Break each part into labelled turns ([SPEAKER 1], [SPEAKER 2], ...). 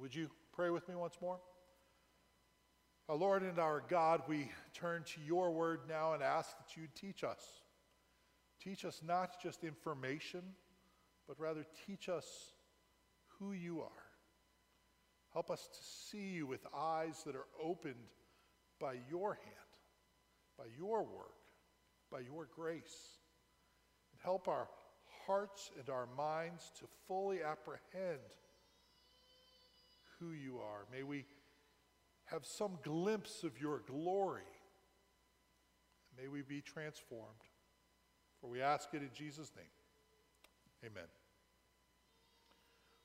[SPEAKER 1] Would you pray with me once more? Our Lord and our God, we turn to your word now and ask that you teach us. Teach us not just information, but rather teach us who you are. Help us to see you with eyes that are opened by your hand, by your work, by your grace. And help our hearts and our minds to fully apprehend who you are. May we have some glimpse of your glory. May we be transformed. For we ask it in Jesus' name. Amen.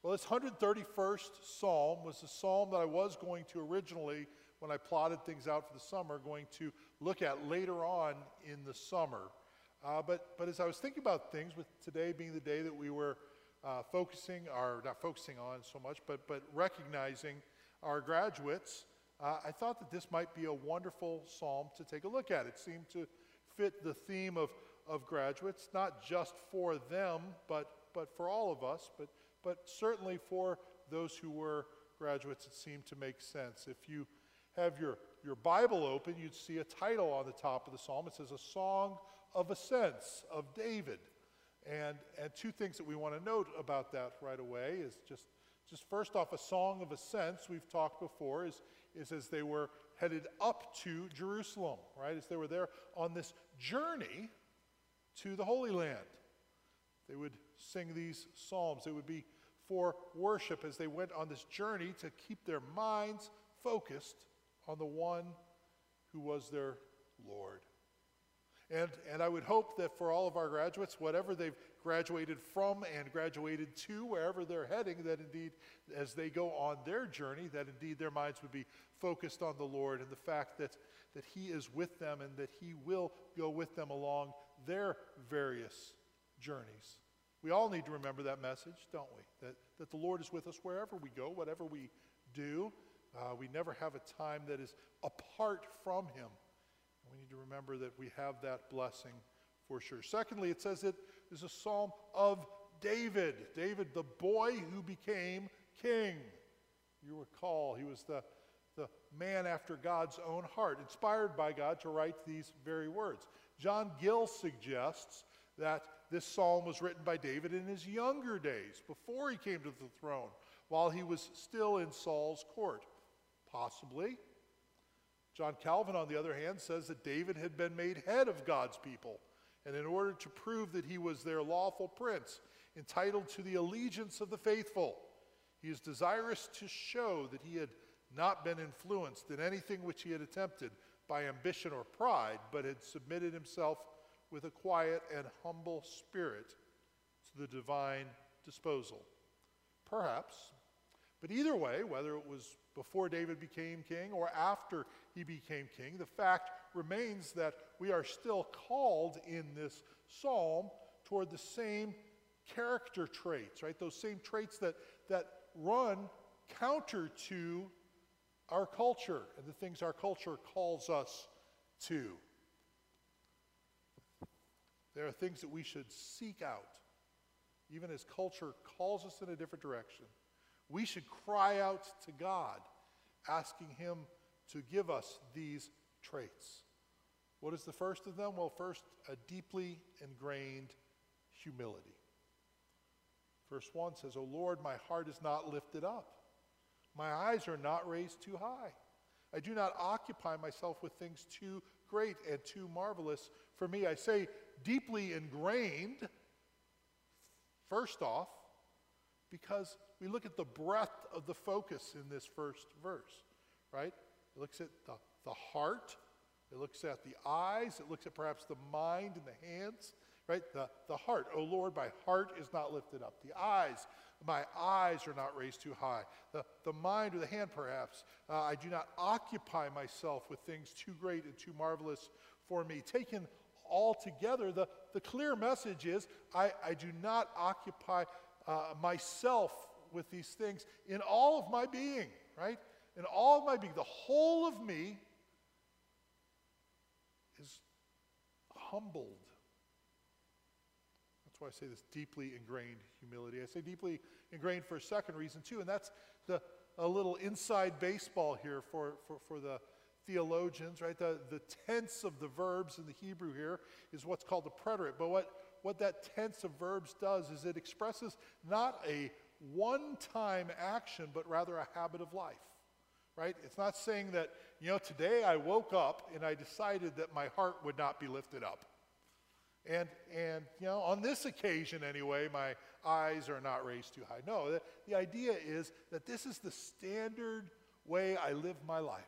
[SPEAKER 1] Well, this 131st psalm was the psalm that I was going to originally, when I plotted things out for the summer, going to look at later on in the summer. Uh, but, but as I was thinking about things, with today being the day that we were uh, focusing, or not focusing on so much, but, but recognizing our graduates, uh, I thought that this might be a wonderful psalm to take a look at. It seemed to fit the theme of, of graduates, not just for them, but, but for all of us, but, but certainly for those who were graduates, it seemed to make sense. If you have your, your Bible open, you'd see a title on the top of the psalm. It says, A Song of Ascents of David. And, and two things that we want to note about that right away is just, just first off, a song of ascents, we've talked before, is, is as they were headed up to Jerusalem, right? As they were there on this journey to the Holy Land. They would sing these psalms. It would be for worship as they went on this journey to keep their minds focused on the one who was their Lord. And, and I would hope that for all of our graduates, whatever they've graduated from and graduated to, wherever they're heading, that indeed, as they go on their journey, that indeed their minds would be focused on the Lord and the fact that, that He is with them and that He will go with them along their various journeys. We all need to remember that message, don't we? That, that the Lord is with us wherever we go, whatever we do. Uh, we never have a time that is apart from Him. To remember that we have that blessing for sure. Secondly, it says it is a psalm of David. David, the boy who became king. You recall, he was the, the man after God's own heart, inspired by God to write these very words. John Gill suggests that this psalm was written by David in his younger days, before he came to the throne, while he was still in Saul's court. Possibly. John Calvin, on the other hand, says that David had been made head of God's people. And in order to prove that he was their lawful prince, entitled to the allegiance of the faithful, he is desirous to show that he had not been influenced in anything which he had attempted by ambition or pride, but had submitted himself with a quiet and humble spirit to the divine disposal. Perhaps, but either way, whether it was before David became king or after he became king. The fact remains that we are still called in this psalm toward the same character traits, right? Those same traits that, that run counter to our culture and the things our culture calls us to. There are things that we should seek out, even as culture calls us in a different direction. We should cry out to God, asking Him to give us these traits. What is the first of them? Well, first, a deeply ingrained humility. Verse 1 says, O Lord, my heart is not lifted up. My eyes are not raised too high. I do not occupy myself with things too great and too marvelous for me. I say deeply ingrained, first off, because we look at the breadth of the focus in this first verse, right? It looks at the, the heart, it looks at the eyes, it looks at perhaps the mind and the hands, right? The, the heart. Oh Lord, my heart is not lifted up. The eyes, my eyes are not raised too high. The, the mind or the hand, perhaps. Uh, I do not occupy myself with things too great and too marvelous for me. Taken all together, the, the clear message is I, I do not occupy uh, myself with these things in all of my being, right? In all of my being, the whole of me is humbled. That's why I say this deeply ingrained humility. I say deeply ingrained for a second reason, too, and that's the, a little inside baseball here for, for, for the theologians, right? The, the tense of the verbs in the Hebrew here is what's called the preterite. But what, what that tense of verbs does is it expresses not a one time action, but rather a habit of life, right? It's not saying that, you know, today I woke up and I decided that my heart would not be lifted up. And, and you know, on this occasion anyway, my eyes are not raised too high. No, the, the idea is that this is the standard way I live my life.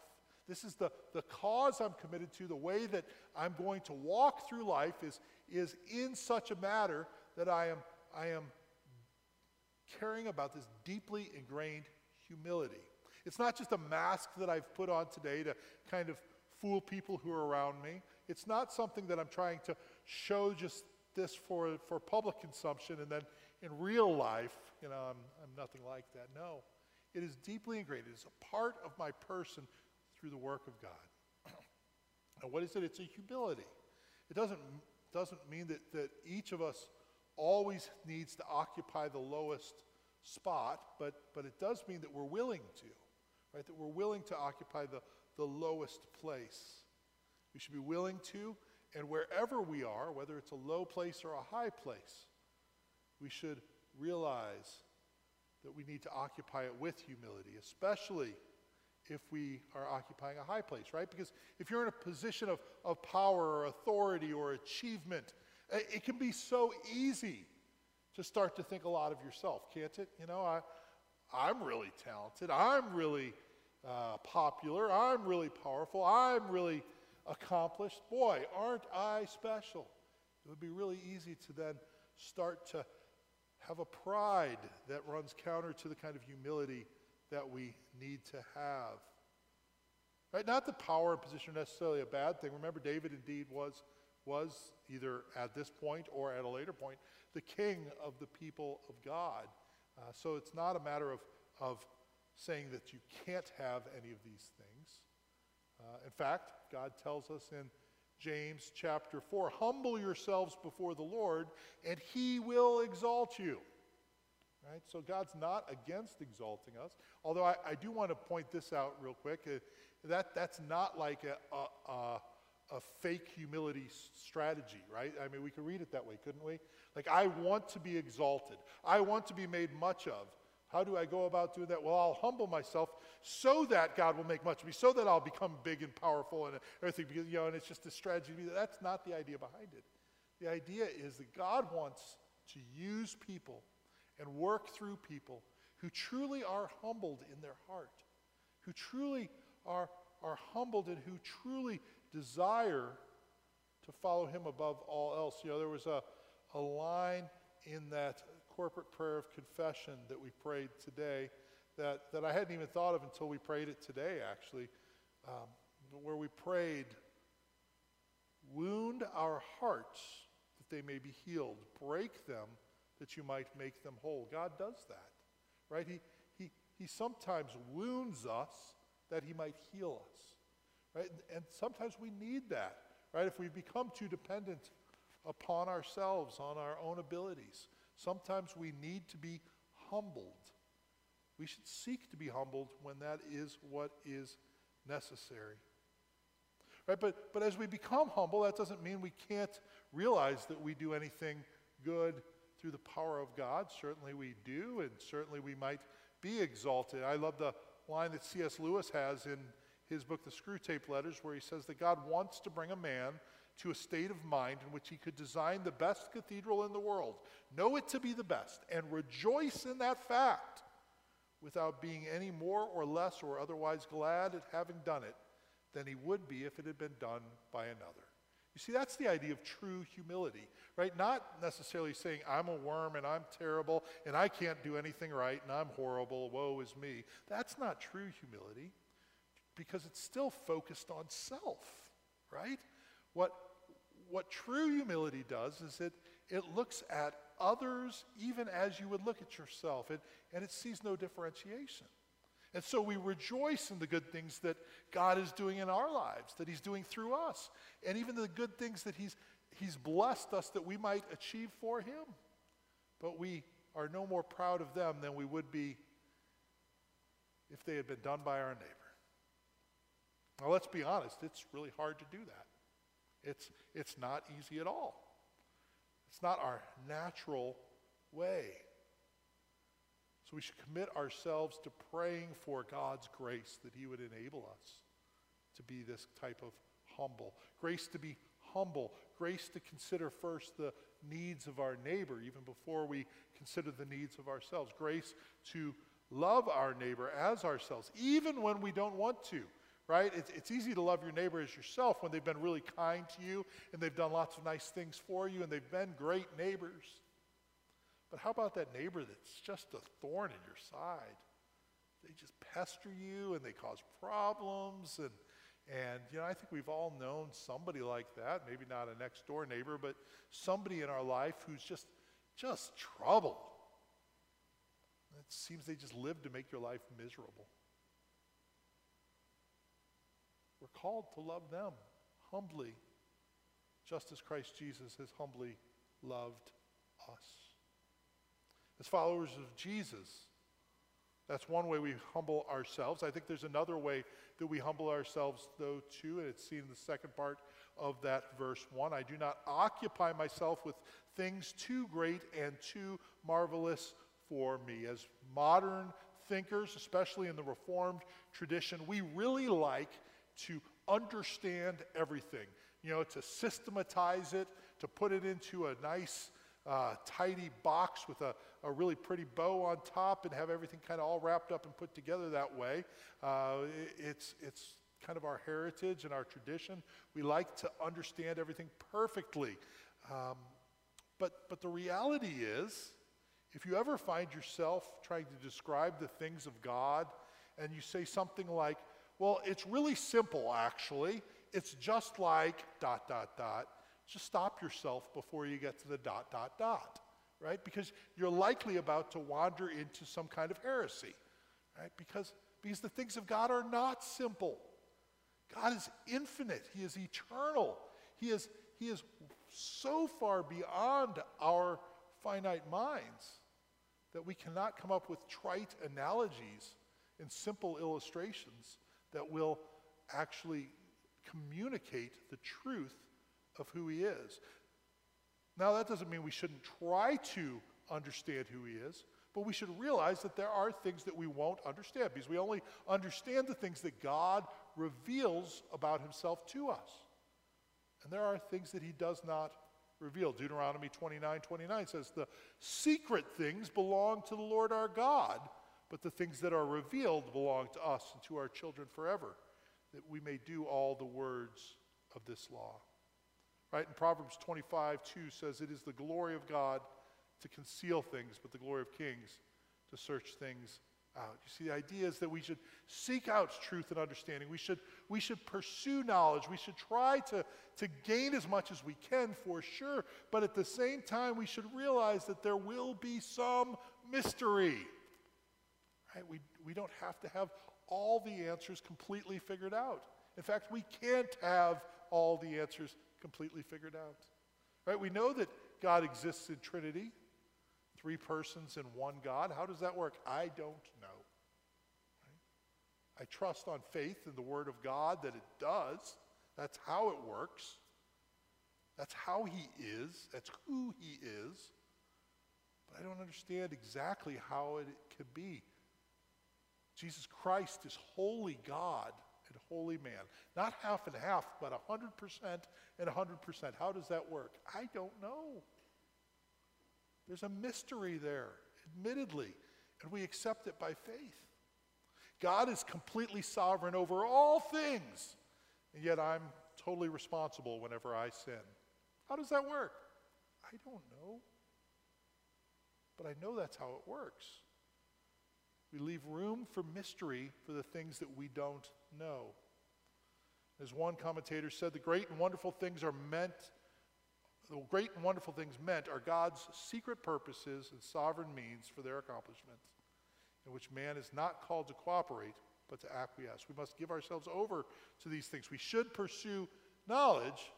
[SPEAKER 1] This is the, the cause I'm committed to. The way that I'm going to walk through life is, is in such a matter that I am, I am caring about this deeply ingrained humility. It's not just a mask that I've put on today to kind of fool people who are around me. It's not something that I'm trying to show just this for, for public consumption and then in real life, you know, I'm, I'm nothing like that. No. It is deeply ingrained. It is a part of my person through the work of God. and what is it? It's a humility. It doesn't, doesn't mean that, that each of us always needs to occupy the lowest spot, but, but it does mean that we're willing to, right? That we're willing to occupy the, the lowest place. We should be willing to, and wherever we are, whether it's a low place or a high place, we should realize that we need to occupy it with humility, especially if we are occupying a high place, right? Because if you're in a position of, of power or authority or achievement, it can be so easy to start to think a lot of yourself, can't it? You know, I, I'm really talented. I'm really uh, popular. I'm really powerful. I'm really accomplished. Boy, aren't I special? It would be really easy to then start to have a pride that runs counter to the kind of humility that we need to have. Right? Not the power and position are necessarily a bad thing. Remember, David indeed was, was either at this point or at a later point the king of the people of God. Uh, so it's not a matter of, of saying that you can't have any of these things. Uh, in fact, God tells us in James chapter 4 humble yourselves before the Lord, and he will exalt you. Right? So God's not against exalting us. Although I, I do want to point this out real quick. Uh, that, that's not like a, a, a, a fake humility strategy, right? I mean, we could read it that way, couldn't we? Like, I want to be exalted, I want to be made much of. How do I go about doing that? Well, I'll humble myself so that God will make much of me, so that I'll become big and powerful and everything. Because, you know, and it's just a strategy. That's not the idea behind it. The idea is that God wants to use people and work through people who truly are humbled in their heart, who truly are, are humbled and who truly desire to follow him above all else. You know, there was a, a line in that corporate prayer of confession that we prayed today that, that I hadn't even thought of until we prayed it today, actually, um, where we prayed, Wound our hearts that they may be healed, break them that you might make them whole. God does that, right? He, he, he sometimes wounds us that he might heal us, right? And sometimes we need that, right? If we become too dependent upon ourselves, on our own abilities, sometimes we need to be humbled. We should seek to be humbled when that is what is necessary. Right? But, but as we become humble, that doesn't mean we can't realize that we do anything good through the power of God. Certainly we do, and certainly we might be exalted. I love the line that C.S. Lewis has in his book, The Screwtape Letters, where he says that God wants to bring a man to a state of mind in which he could design the best cathedral in the world, know it to be the best, and rejoice in that fact without being any more or less or otherwise glad at having done it than he would be if it had been done by another. You see, that's the idea of true humility, right? Not necessarily saying, I'm a worm and I'm terrible and I can't do anything right and I'm horrible, woe is me. That's not true humility because it's still focused on self, right? What, what true humility does is it, it looks at others even as you would look at yourself, it, and it sees no differentiation. And so we rejoice in the good things that God is doing in our lives, that He's doing through us, and even the good things that He's, he's blessed us that we might achieve for Him. But we are no more proud of them than we would be if they had been done by our neighbor. Now, let's be honest, it's really hard to do that. It's, it's not easy at all. It's not our natural way. So we should commit ourselves to praying for God's grace that He would enable us to be this type of humble. Grace to be humble. Grace to consider first the needs of our neighbor even before we consider the needs of ourselves. Grace to love our neighbor as ourselves, even when we don't want to, right? It's, it's easy to love your neighbor as yourself when they've been really kind to you and they've done lots of nice things for you and they've been great neighbors. But how about that neighbor that's just a thorn in your side? They just pester you and they cause problems and and you know, I think we've all known somebody like that, maybe not a next door neighbor, but somebody in our life who's just just trouble. It seems they just live to make your life miserable. We're called to love them humbly, just as Christ Jesus has humbly loved us. As followers of Jesus, that's one way we humble ourselves. I think there's another way that we humble ourselves, though, too, and it's seen in the second part of that verse 1. I do not occupy myself with things too great and too marvelous for me. As modern thinkers, especially in the Reformed tradition, we really like to understand everything, you know, to systematize it, to put it into a nice, uh, tidy box with a, a really pretty bow on top and have everything kind of all wrapped up and put together that way. Uh, it's, it's kind of our heritage and our tradition. We like to understand everything perfectly. Um, but, but the reality is, if you ever find yourself trying to describe the things of God and you say something like, well, it's really simple, actually. It's just like dot, dot, dot. Just stop yourself before you get to the dot, dot, dot, right? Because you're likely about to wander into some kind of heresy, right? Because, because the things of God are not simple. God is infinite, He is eternal, He is, he is so far beyond our finite minds that we cannot come up with trite analogies and simple illustrations that will actually communicate the truth of who he is. Now, that doesn't mean we shouldn't try to understand who he is, but we should realize that there are things that we won't understand because we only understand the things that God reveals about himself to us. And there are things that he does not reveal. Deuteronomy 29 29 says, The secret things belong to the Lord our God, but the things that are revealed belong to us and to our children forever, that we may do all the words of this law. Right? And Proverbs 25 2 says, It is the glory of God to conceal things, but the glory of kings to search things out. You see, the idea is that we should seek out truth and understanding. We should, we should pursue knowledge. We should try to, to gain as much as we can for sure. But at the same time, we should realize that there will be some mystery. Right? We, we don't have to have all the answers completely figured out. In fact, we can't have all the answers completely figured out. Right? We know that God exists in Trinity. Three persons in one God. How does that work? I don't know. Right? I trust on faith in the Word of God that it does. That's how it works. That's how He is. That's who He is. But I don't understand exactly how it could be. Jesus Christ is holy God holy man. Not half and half, but 100% and 100%. How does that work? I don't know. There's a mystery there, admittedly, and we accept it by faith. God is completely sovereign over all things, and yet I'm totally responsible whenever I sin. How does that work? I don't know. But I know that's how it works. We leave room for mystery for the things that we don't know. As one commentator said, the great and wonderful things are meant the great and wonderful things meant are God's secret purposes and sovereign means for their accomplishment, in which man is not called to cooperate, but to acquiesce. We must give ourselves over to these things. We should pursue knowledge,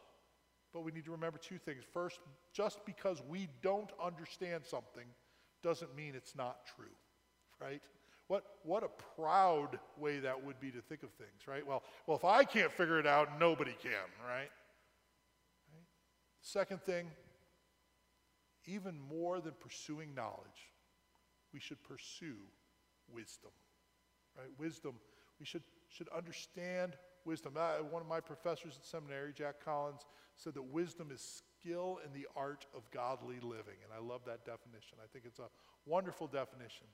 [SPEAKER 1] but we need to remember two things. First, just because we don't understand something doesn't mean it's not true, right? What, what a proud way that would be to think of things, right? Well, well, if I can't figure it out, nobody can, right? right? Second thing, even more than pursuing knowledge, we should pursue wisdom, right? Wisdom. We should, should understand wisdom. Uh, one of my professors at seminary, Jack Collins, said that wisdom is skill in the art of godly living. And I love that definition. I think it's a wonderful definition.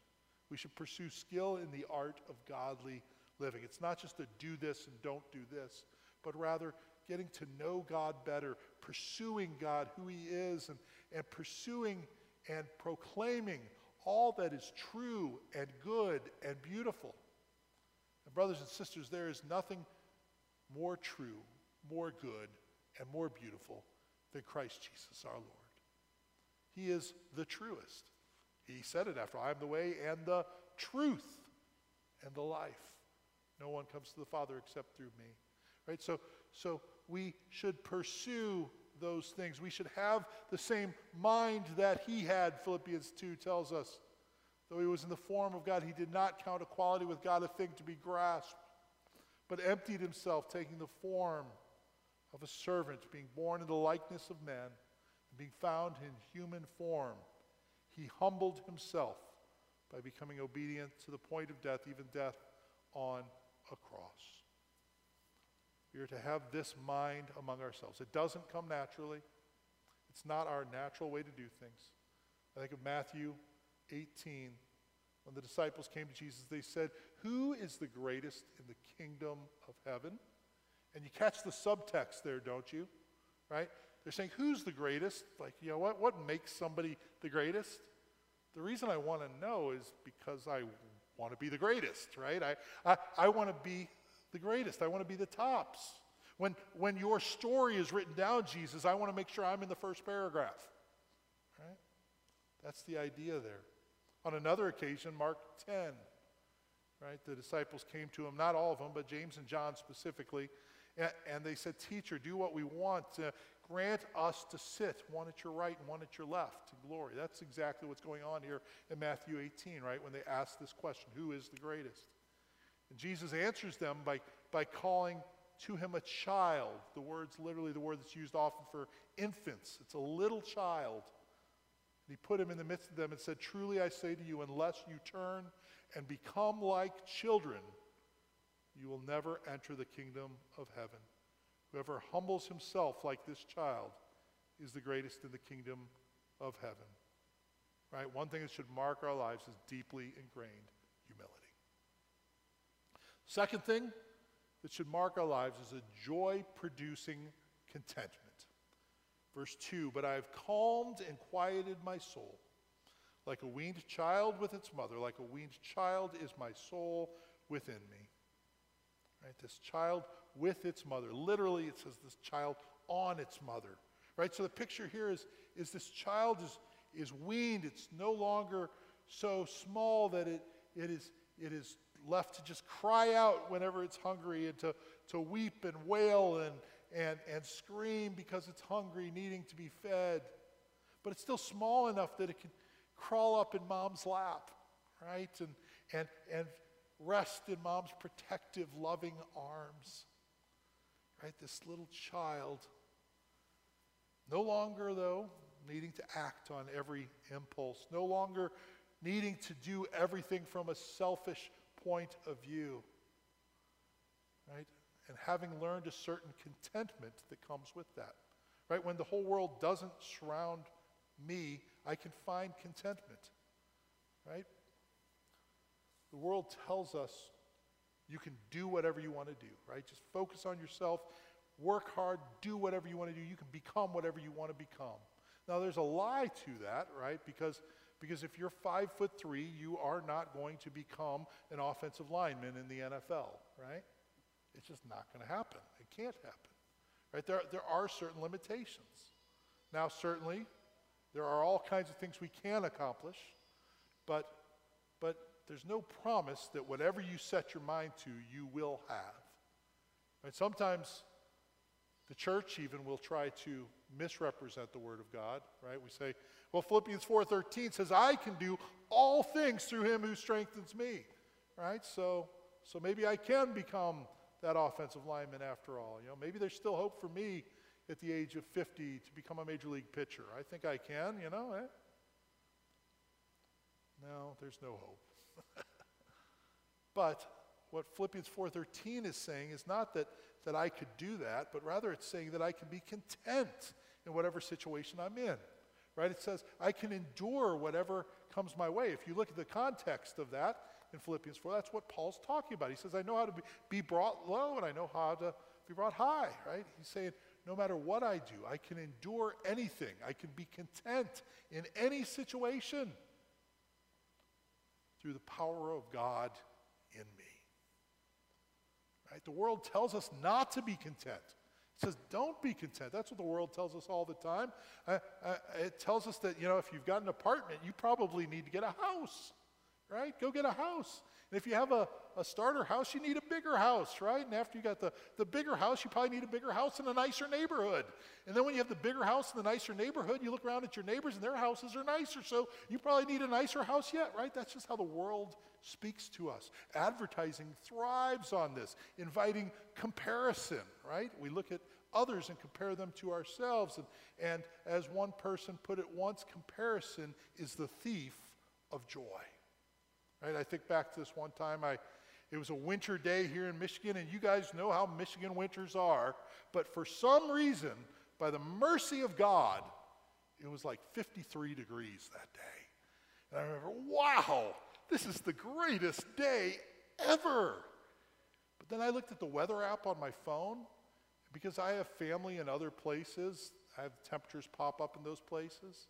[SPEAKER 1] We should pursue skill in the art of godly living. It's not just to do this and don't do this, but rather getting to know God better, pursuing God, who He is, and, and pursuing and proclaiming all that is true and good and beautiful. And, brothers and sisters, there is nothing more true, more good, and more beautiful than Christ Jesus our Lord. He is the truest. He said it after I am the way and the truth and the life. No one comes to the Father except through me. Right? So, so we should pursue those things. We should have the same mind that he had, Philippians 2 tells us. Though he was in the form of God, he did not count equality with God a thing to be grasped, but emptied himself, taking the form of a servant, being born in the likeness of men, and being found in human form. He humbled himself by becoming obedient to the point of death, even death on a cross. We are to have this mind among ourselves. It doesn't come naturally, it's not our natural way to do things. I think of Matthew 18. When the disciples came to Jesus, they said, Who is the greatest in the kingdom of heaven? And you catch the subtext there, don't you? Right? They're saying, Who's the greatest? Like, you know, what, what makes somebody the greatest? The reason I want to know is because I want to be the greatest, right? I, I, I want to be the greatest. I want to be the tops. When, when your story is written down, Jesus, I want to make sure I'm in the first paragraph. Right? That's the idea there. On another occasion, Mark 10, right, the disciples came to him, not all of them, but James and John specifically, and, and they said, Teacher, do what we want. Uh, grant us to sit, one at your right and one at your left, to glory. That's exactly what's going on here in Matthew 18, right, when they ask this question Who is the greatest? And Jesus answers them by, by calling to him a child. The word's literally the word that's used often for infants. It's a little child. And he put him in the midst of them and said, Truly I say to you, unless you turn and become like children, you will never enter the kingdom of heaven. Whoever humbles himself like this child is the greatest in the kingdom of heaven. Right? One thing that should mark our lives is deeply ingrained humility. Second thing that should mark our lives is a joy producing contentment. Verse 2 But I have calmed and quieted my soul. Like a weaned child with its mother, like a weaned child is my soul within me. Right? This child with its mother. Literally, it says this child on its mother. Right? So the picture here is, is this child is, is weaned. It's no longer so small that it, it, is, it is left to just cry out whenever it's hungry and to, to weep and wail and, and, and scream because it's hungry, needing to be fed. But it's still small enough that it can crawl up in mom's lap, right? And, and, and rest in mom's protective, loving arms. Right? This little child, no longer, though, needing to act on every impulse, no longer needing to do everything from a selfish point of view. Right? And having learned a certain contentment that comes with that. Right? When the whole world doesn't surround me, I can find contentment. Right? The world tells us you can do whatever you want to do, right? Just focus on yourself, work hard, do whatever you want to do. You can become whatever you want to become. Now, there's a lie to that, right? Because because if you're five foot three, you are not going to become an offensive lineman in the NFL, right? It's just not going to happen. It can't happen, right? There, there are certain limitations. Now, certainly, there are all kinds of things we can accomplish, but, but there's no promise that whatever you set your mind to, you will have. Right? Sometimes the church even will try to misrepresent the Word of God, right? We say, well, Philippians 4.13 says, I can do all things through him who strengthens me. right? So, so maybe I can become that offensive lineman after all. You know, maybe there's still hope for me at the age of 50 to become a major league pitcher. I think I can, you know. Eh? No, there's no hope. but what Philippians 4:13 is saying is not that that I could do that, but rather it's saying that I can be content in whatever situation I'm in. Right? It says I can endure whatever comes my way. If you look at the context of that in Philippians 4, that's what Paul's talking about. He says, I know how to be, be brought low and I know how to be brought high, right? He's saying, no matter what I do, I can endure anything. I can be content in any situation through the power of God in me. Right? The world tells us not to be content. It says, don't be content. That's what the world tells us all the time. Uh, uh, it tells us that, you know, if you've got an apartment, you probably need to get a house, right? Go get a house. And if you have a, a starter house, you need a bigger house, right? And after you got the, the bigger house, you probably need a bigger house in a nicer neighborhood. And then when you have the bigger house in the nicer neighborhood, you look around at your neighbors and their houses are nicer. So you probably need a nicer house yet, right? That's just how the world speaks to us. Advertising thrives on this, inviting comparison, right? We look at others and compare them to ourselves. And, and as one person put it once, comparison is the thief of joy. Right? I think back to this one time I it was a winter day here in Michigan, and you guys know how Michigan winters are. But for some reason, by the mercy of God, it was like 53 degrees that day. And I remember, wow, this is the greatest day ever. But then I looked at the weather app on my phone, because I have family in other places, I have temperatures pop up in those places.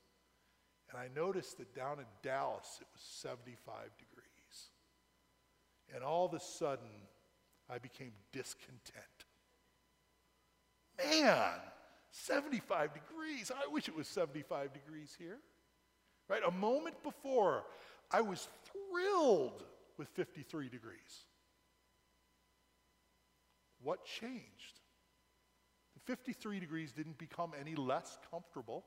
[SPEAKER 1] And I noticed that down in Dallas, it was 75 degrees. And all of a sudden, I became discontent. Man, 75 degrees. I wish it was 75 degrees here. Right? A moment before, I was thrilled with 53 degrees. What changed? The 53 degrees didn't become any less comfortable,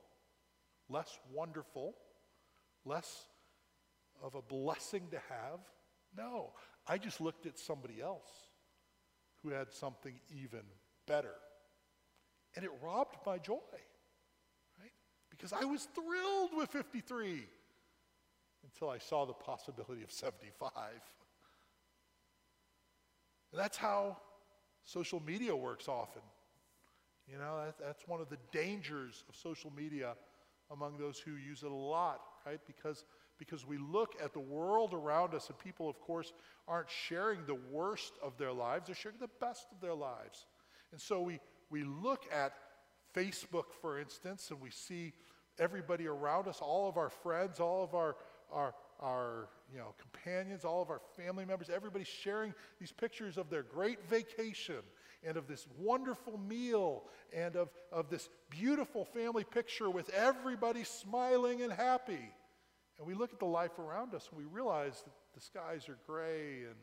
[SPEAKER 1] less wonderful, less of a blessing to have. No, I just looked at somebody else who had something even better. And it robbed my joy, right? Because I was thrilled with 53 until I saw the possibility of 75. And that's how social media works often. You know, that, that's one of the dangers of social media among those who use it a lot, right? Because because we look at the world around us, and people, of course, aren't sharing the worst of their lives, they're sharing the best of their lives. And so we, we look at Facebook, for instance, and we see everybody around us, all of our friends, all of our, our, our you know, companions, all of our family members, everybody sharing these pictures of their great vacation and of this wonderful meal and of, of this beautiful family picture with everybody smiling and happy. And we look at the life around us and we realize that the skies are gray and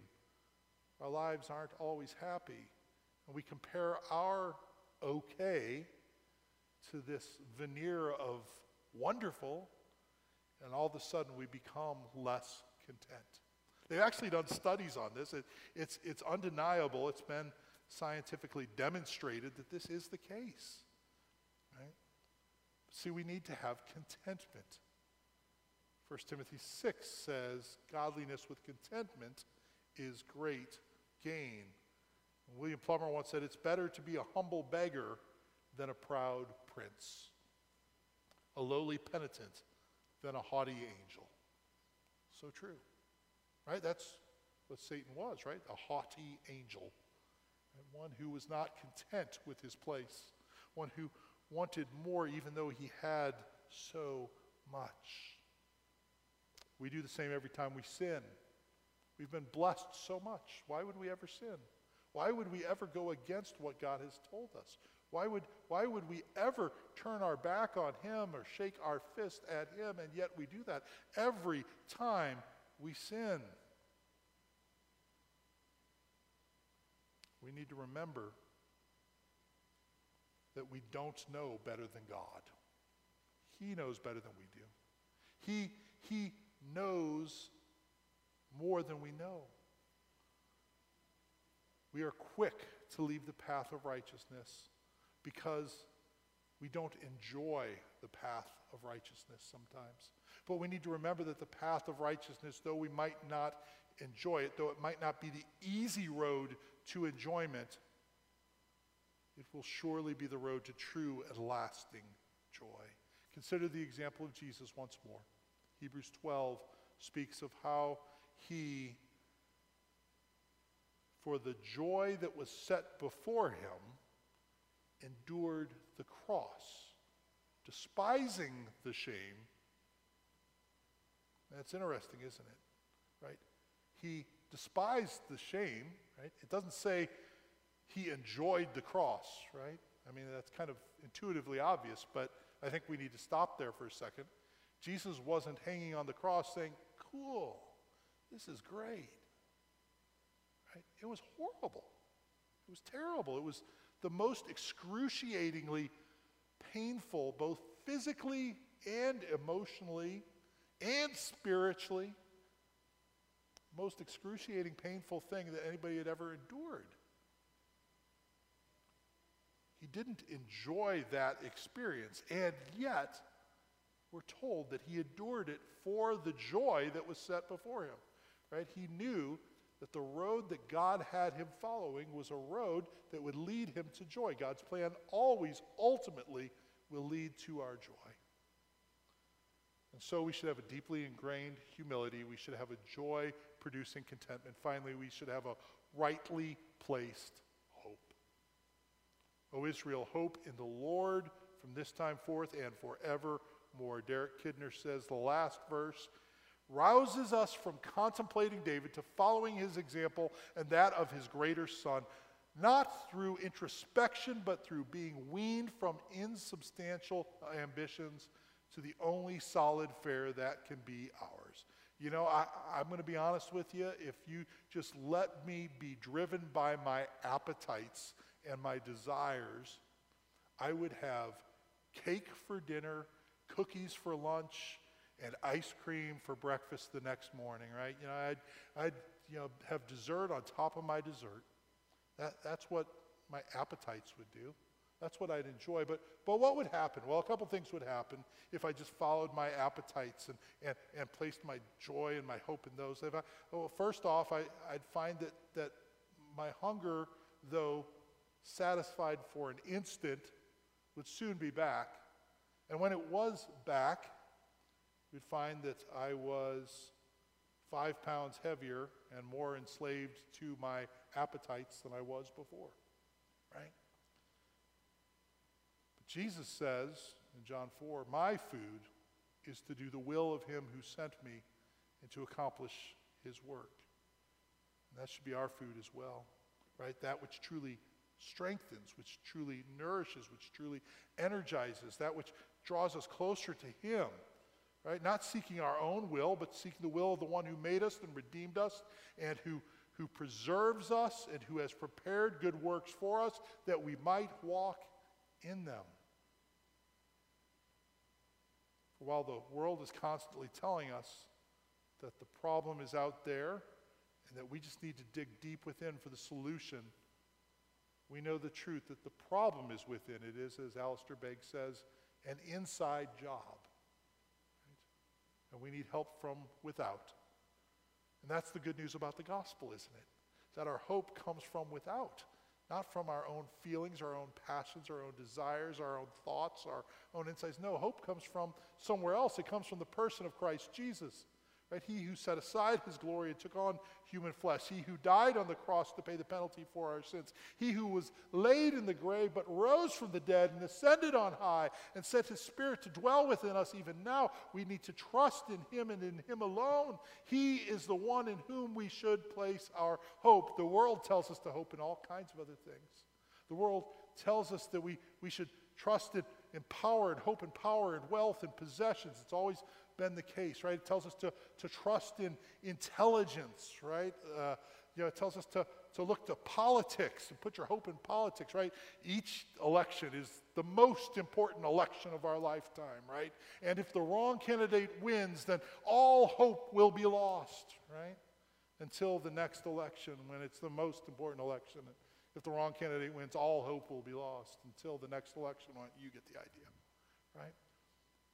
[SPEAKER 1] our lives aren't always happy. And we compare our okay to this veneer of wonderful, and all of a sudden we become less content. They've actually done studies on this. It, it's, it's undeniable, it's been scientifically demonstrated that this is the case. Right? See, we need to have contentment. 1 Timothy 6 says, Godliness with contentment is great gain. William Plumer once said, It's better to be a humble beggar than a proud prince, a lowly penitent than a haughty angel. So true. Right? That's what Satan was, right? A haughty angel. And one who was not content with his place, one who wanted more even though he had so much. We do the same every time we sin. We've been blessed so much. Why would we ever sin? Why would we ever go against what God has told us? Why would, why would we ever turn our back on Him or shake our fist at Him? And yet we do that every time we sin. We need to remember that we don't know better than God. He knows better than we do. He, he knows more than we know. We are quick to leave the path of righteousness because we don't enjoy the path of righteousness sometimes. But we need to remember that the path of righteousness, though we might not enjoy it, though it might not be the easy road to enjoyment, it will surely be the road to true and lasting joy. Consider the example of Jesus once more. Hebrews 12 speaks of how he, for the joy that was set before him, endured the cross, despising the shame. That's interesting, isn't it? Right? He despised the shame, right? It doesn't say he enjoyed the cross, right? I mean, that's kind of intuitively obvious, but I think we need to stop there for a second. Jesus wasn't hanging on the cross saying, Cool, this is great. Right? It was horrible. It was terrible. It was the most excruciatingly painful, both physically and emotionally and spiritually, most excruciating, painful thing that anybody had ever endured. He didn't enjoy that experience, and yet we're told that he endured it for the joy that was set before him. Right? He knew that the road that God had him following was a road that would lead him to joy. God's plan always, ultimately, will lead to our joy. And so we should have a deeply ingrained humility. We should have a joy producing contentment. Finally, we should have a rightly placed hope. O Israel, hope in the Lord from this time forth and forevermore. Derek Kidner says the last verse rouses us from contemplating David to following his example and that of his greater son, not through introspection, but through being weaned from insubstantial ambitions to the only solid fare that can be ours. You know, I, am going to be honest with you. If you just let me be driven by my appetites and my desires, I would have cake for dinner, cookies for lunch, and ice cream for breakfast the next morning, right? You know, I'd, I'd you know, have dessert on top of my dessert. That, that's what my appetites would do. That's what I'd enjoy. But, but what would happen? Well, a couple things would happen if I just followed my appetites and, and, and placed my joy and my hope in those. If I, well, first off, I, I'd find that, that my hunger, though satisfied for an instant, would soon be back. And when it was back, we'd find that I was five pounds heavier and more enslaved to my appetites than I was before, right? But Jesus says in John 4, My food is to do the will of him who sent me and to accomplish his work. And that should be our food as well, right? That which truly strengthens, which truly nourishes, which truly energizes, that which draws us closer to him right? Not seeking our own will, but seeking the will of the one who made us and redeemed us and who, who preserves us and who has prepared good works for us that we might walk in them. For while the world is constantly telling us that the problem is out there and that we just need to dig deep within for the solution, we know the truth that the problem is within. It is, as Alistair Begg says, an inside job and we need help from without. And that's the good news about the gospel, isn't it? That our hope comes from without, not from our own feelings, our own passions, our own desires, our own thoughts, our own insights. No, hope comes from somewhere else. It comes from the person of Christ Jesus. Right? He who set aside his glory and took on human flesh. He who died on the cross to pay the penalty for our sins. He who was laid in the grave but rose from the dead and ascended on high and sent his spirit to dwell within us even now. We need to trust in him and in him alone. He is the one in whom we should place our hope. The world tells us to hope in all kinds of other things. The world tells us that we, we should trust in, in power and hope and power and wealth and possessions. It's always been the case, right? It tells us to, to trust in intelligence, right? Uh, you know, it tells us to, to look to politics and put your hope in politics, right? Each election is the most important election of our lifetime, right? And if the wrong candidate wins, then all hope will be lost, right? until the next election when it's the most important election. If the wrong candidate wins, all hope will be lost until the next election. You get the idea, right?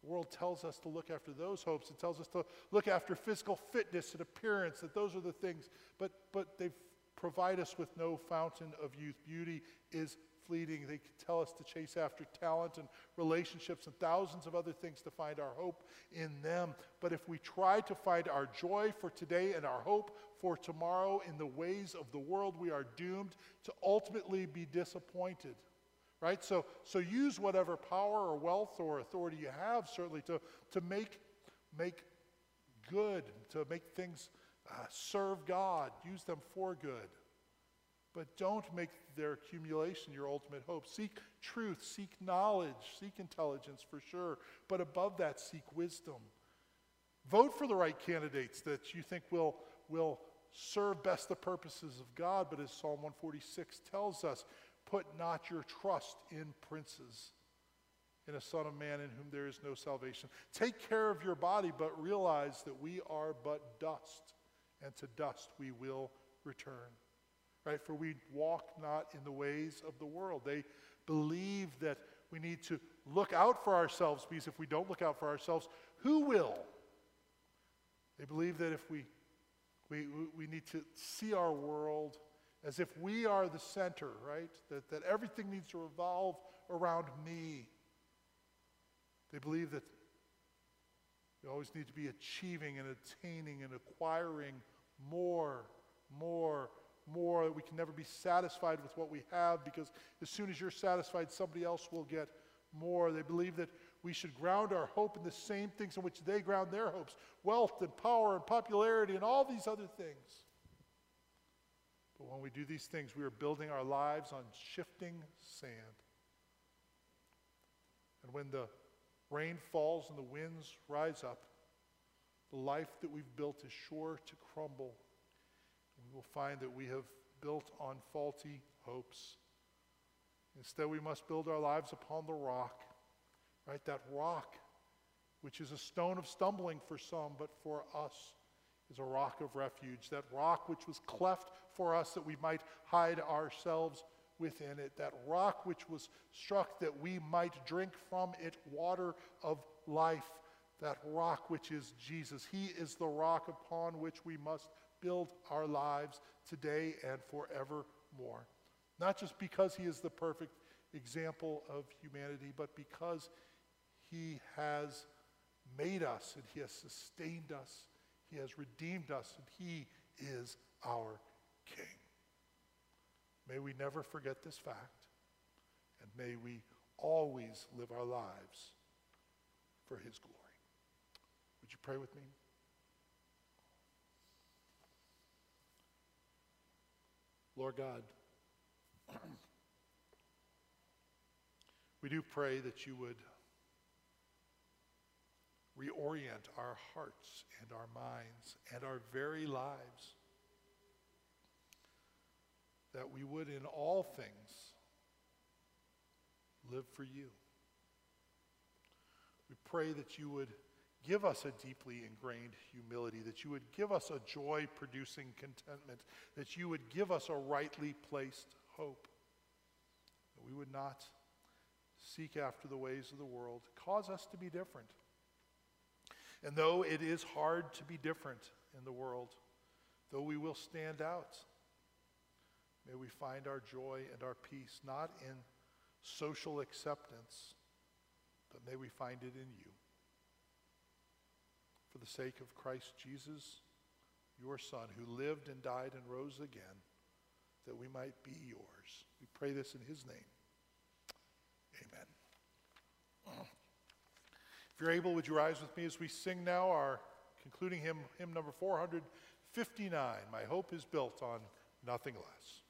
[SPEAKER 1] The world tells us to look after those hopes. It tells us to look after physical fitness and appearance, that those are the things. But, but they provide us with no fountain of youth. Beauty is fleeting. They tell us to chase after talent and relationships and thousands of other things to find our hope in them. But if we try to find our joy for today and our hope for tomorrow in the ways of the world, we are doomed to ultimately be disappointed. Right? So, so use whatever power or wealth or authority you have, certainly, to, to make, make good, to make things uh, serve God, use them for good. But don't make their accumulation your ultimate hope. Seek truth, seek knowledge, seek intelligence for sure. But above that, seek wisdom. Vote for the right candidates that you think will, will serve best the purposes of God. But as Psalm 146 tells us, put not your trust in princes, in a Son of Man in whom there is no salvation. Take care of your body, but realize that we are but dust, and to dust we will return right? For we walk not in the ways of the world. They believe that we need to look out for ourselves because if we don't look out for ourselves, who will? They believe that if we, we, we need to see our world as if we are the center, right? That, that everything needs to revolve around me. They believe that we always need to be achieving and attaining and acquiring more, more, more. We can never be satisfied with what we have because as soon as you're satisfied, somebody else will get more. They believe that we should ground our hope in the same things in which they ground their hopes wealth and power and popularity and all these other things. But when we do these things, we are building our lives on shifting sand. And when the rain falls and the winds rise up, the life that we've built is sure to crumble And we will find that we have built on faulty hopes. Instead, we must build our lives upon the rock, right? That rock, which is a stone of stumbling for some, but for us is a rock of refuge. That rock which was cleft for us that we might hide ourselves within it. That rock which was struck that we might drink from it water of life. That rock which is Jesus. He is the rock upon which we must build our lives today and forevermore. Not just because he is the perfect example of humanity, but because he has made us and he has sustained us, he has redeemed us, and he is our King. May we never forget this fact, and may we always live our lives for his glory. Would you pray with me? Lord God, we do pray that you would reorient our hearts and our minds and our very lives, that we would in all things live for you. We pray that you would give us a deeply ingrained humility, that you would give us a joy producing contentment, that you would give us a rightly placed hope, that we would not seek after the ways of the world. Cause us to be different. And though it is hard to be different in the world, though we will stand out, may we find our joy and our peace not in social acceptance, but may we find it in you for the sake of Christ Jesus, your Son, who lived and died and rose again, that we might be yours. We pray this in his name. Amen. You're able, would you rise with me as we sing now our concluding hymn, hymn number 459, My Hope is Built on Nothing Less.